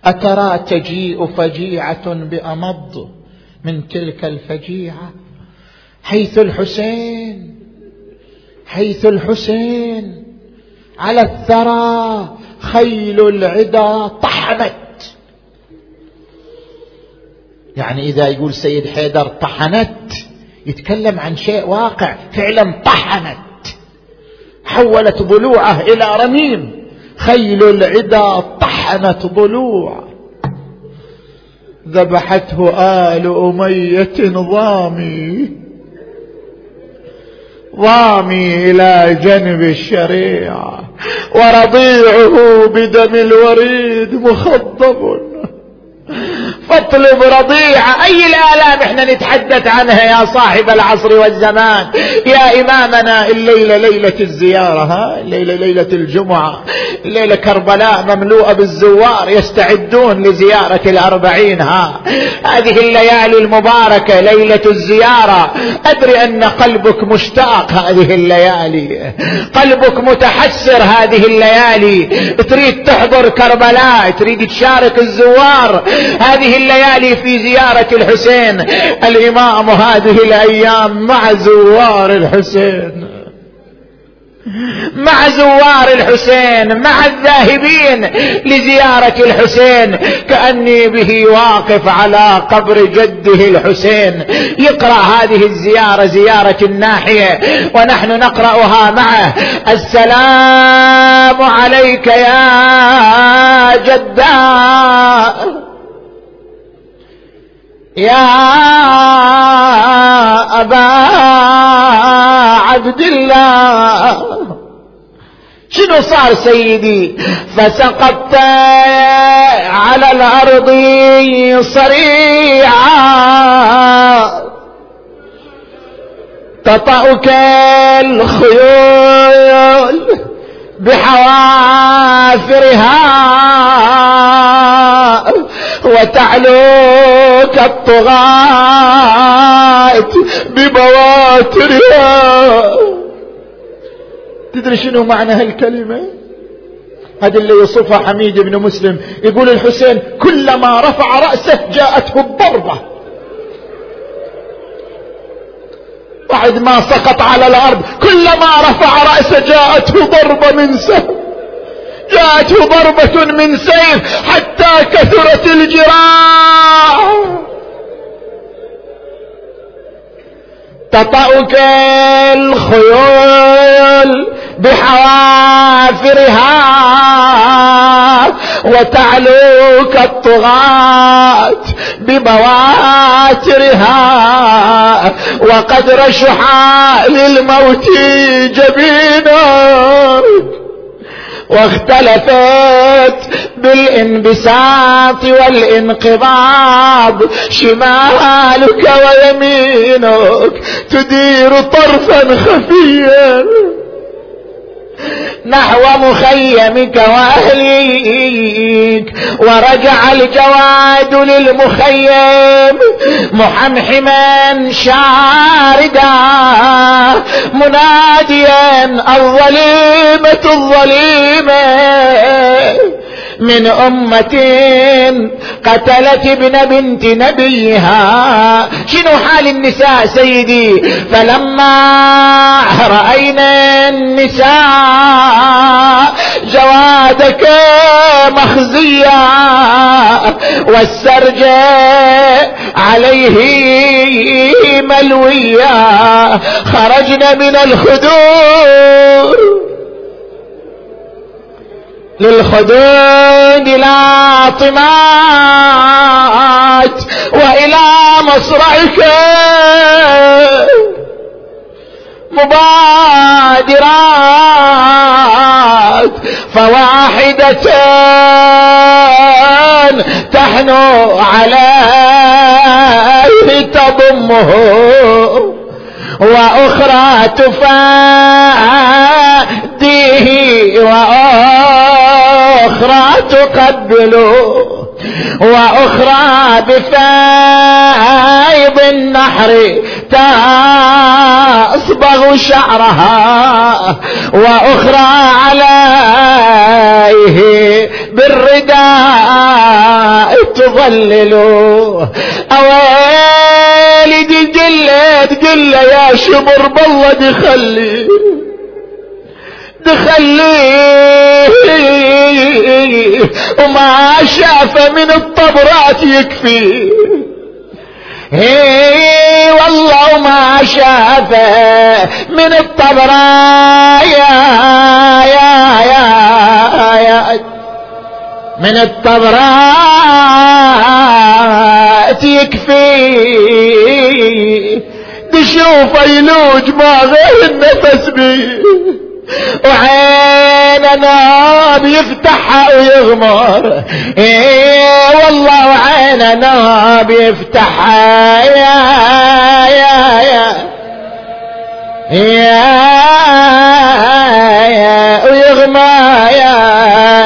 أترى تجيء فجيعة بأمض من تلك الفجيعة؟ حيث الحسين حيث الحسين على الثرى خيل العدا طحنت يعني إذا يقول سيد حيدر طحنت يتكلم عن شيء واقع فعلا طحنت. حولت ضلوعه إلى رميم. خيل العدا طحنت ضلوع ذبحته آل أمية ضامي. ضامي إلى جنب الشريعة. ورضيعه بدم الوريد مخضب. فاطلب رضيعة أي الآلام إحنا نتحدث عنها يا صاحب العصر والزمان؟ يا إمامنا الليلة ليلة الزيارة ها؟ الليلة ليلة الجمعة. الليلة كربلاء مملوءة بالزوار يستعدون لزيارة الأربعين ها؟ هذه الليالي المباركة ليلة الزيارة. أدري أن قلبك مشتاق هذه الليالي. قلبك متحسر هذه الليالي. تريد تحضر كربلاء تريد تشارك الزوار. هذه الليالي في زيارة الحسين. الإمام هذه الأيام مع زوار الحسين. مع زوار الحسين مع الذاهبين لزيارة الحسين. كأني به واقف على قبر جده الحسين. يقرأ هذه الزيارة زيارة الناحية. ونحن نقرأها معه. السلام عليك يا جداه يا أبا عبد الله شنو صار سيدي؟ فسقطت على الأرض صريعا تطأك الخيول. بحوافرها وتعلو كالطغاة ببواترها. تدري شنو معنى هالكلمة؟ هذا اللي يوصفها حميد بن مسلم. يقول الحسين كلما رفع رأسه جاءته الضربة. بعد ما سقط على الأرض. كلما رفع رأسه جاءته ضربة من سهم. جاءته ضربة من سيف حتى كثرت الجراح. تطأك الخيول بحوافرها. وتعلوك الطغاة ببواترها وقد رشحا للموت جبينك واختلفت بالانبساط والانقباض شمالك ويمينك تدير طرفا خفيا نحو مخيمك وأهليك ورجع الجواد للمخيم محمحما شاردا مناديا الظليمة الظليمة. من أمة قتلت ابن بنت نبيها. شنو حال النساء سيدي؟ فلما رأينا النساء جوادك مخزيا والسرج عليه ملويا خرجنا من الخدور للخدود لاطمات وإلى مصرعك. مبادرات فواحدة تحنو عليه تضمه وأخرى تفاديه وأخرى تقبله وأخرى بفايض النحر تصبغ شعرها وأخرى عليه بالرداء تظلل. اويلي دي تقله يا شبر بالله دخلي. دخليه وما شاف من الطبرات يكفي. هي والله وما شاف من الطبرات. يا يا يا يا من الطبرات يكفي. تشوف يلوج ما غير النفس بيه. وعيننا بيفتحها ويغمر. إيه والله وعيننا بيفتحها يا يا يا. يا يا. ويغمى يا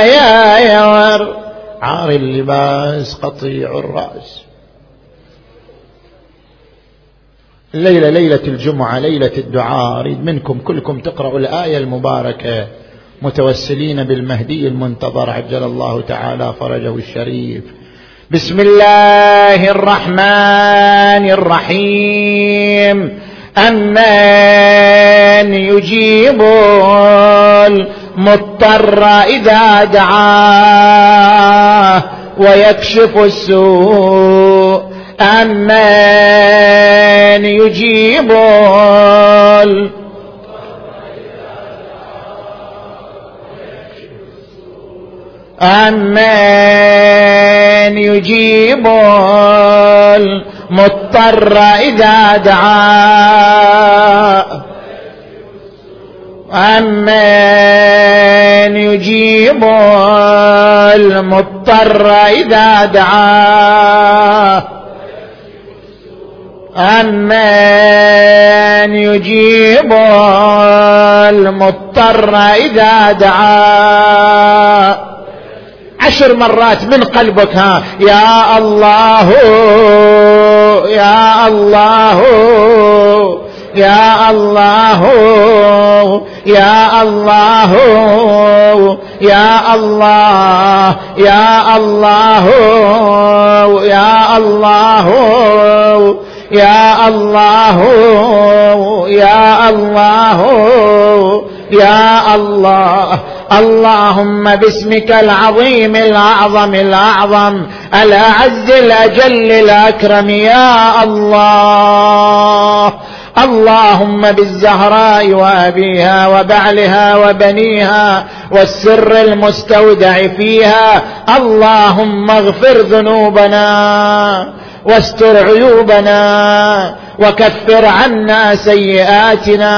يا يا. عار اللباس قطيع الرأس. الليلة ليلة الجمعة ليلة الدعاء أريد منكم كلكم تقرأوا الآية المباركة. متوسلين بالمهدي المنتظر عجل الله تعالى فرجه الشريف. بسم الله الرحمن الرحيم. أمن يجيب المضطر إذا دعاه ويكشف السوء. أمن يجيب أمن يجيب المضطر إذا دعا. أمن يجيب المضطر إذا دعاه أمن يجيب المضطر إذا دعا. عشر مرات من قلبك ها يا الله يا الله يا الله يا الله يا الله يا الله يا الله. يا الله يا الله يا الله. اللهم باسمك العظيم الأعظم الأعظم الأعز الأجل الأكرم. يا الله. اللهم بالزهراء وأبيها وبعلها وبنيها والسر المستودع فيها. اللهم اغفر ذنوبنا. واستر عيوبنا وكفر عنا سيئاتنا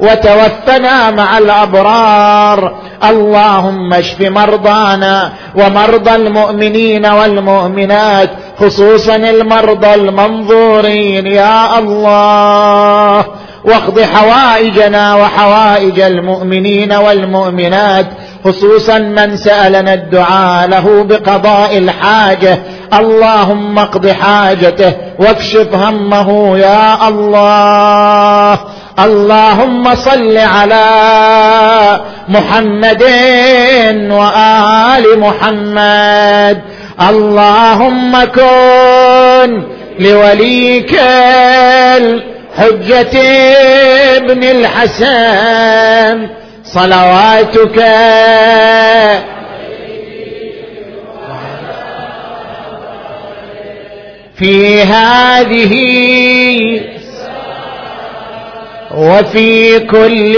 وتوفنا مع الأبرار. اللهم اشف مرضانا ومرضى المؤمنين والمؤمنات خصوصا المرضى المنظورين. يا الله واقض حوائجنا وحوائج المؤمنين والمؤمنات. خصوصا من سألنا الدعاء له بقضاء الحاجة. اللهم اقض حاجته واكشف همه يا الله. اللهم صل على محمد وآل محمد. اللهم كن لوليك الحجة ابن الحسن. صلواتك. في هذه وفي كل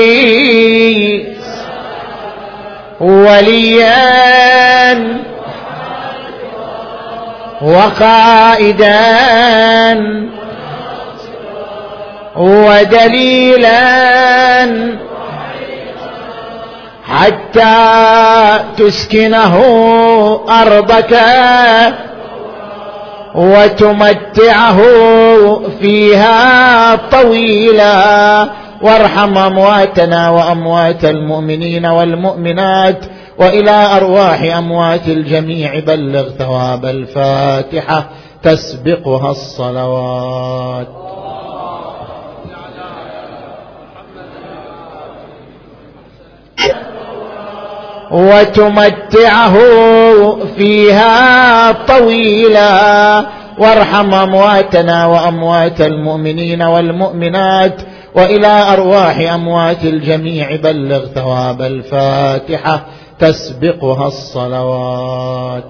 وليا وقائدا ودليلا حتى تسكنه أرضك وتمتعه فيها طويلا. وارحم أمواتنا وأموات المؤمنين والمؤمنات وإلى أرواح أموات الجميع. بلغ ثواب الفاتحة تسبقها الصلوات. وتمتعه فيها طويلا. وارحم أمواتنا وأموات المؤمنين والمؤمنات وإلى أرواح أموات الجميع. بلغ ثواب الفاتحة تسبقها الصلوات.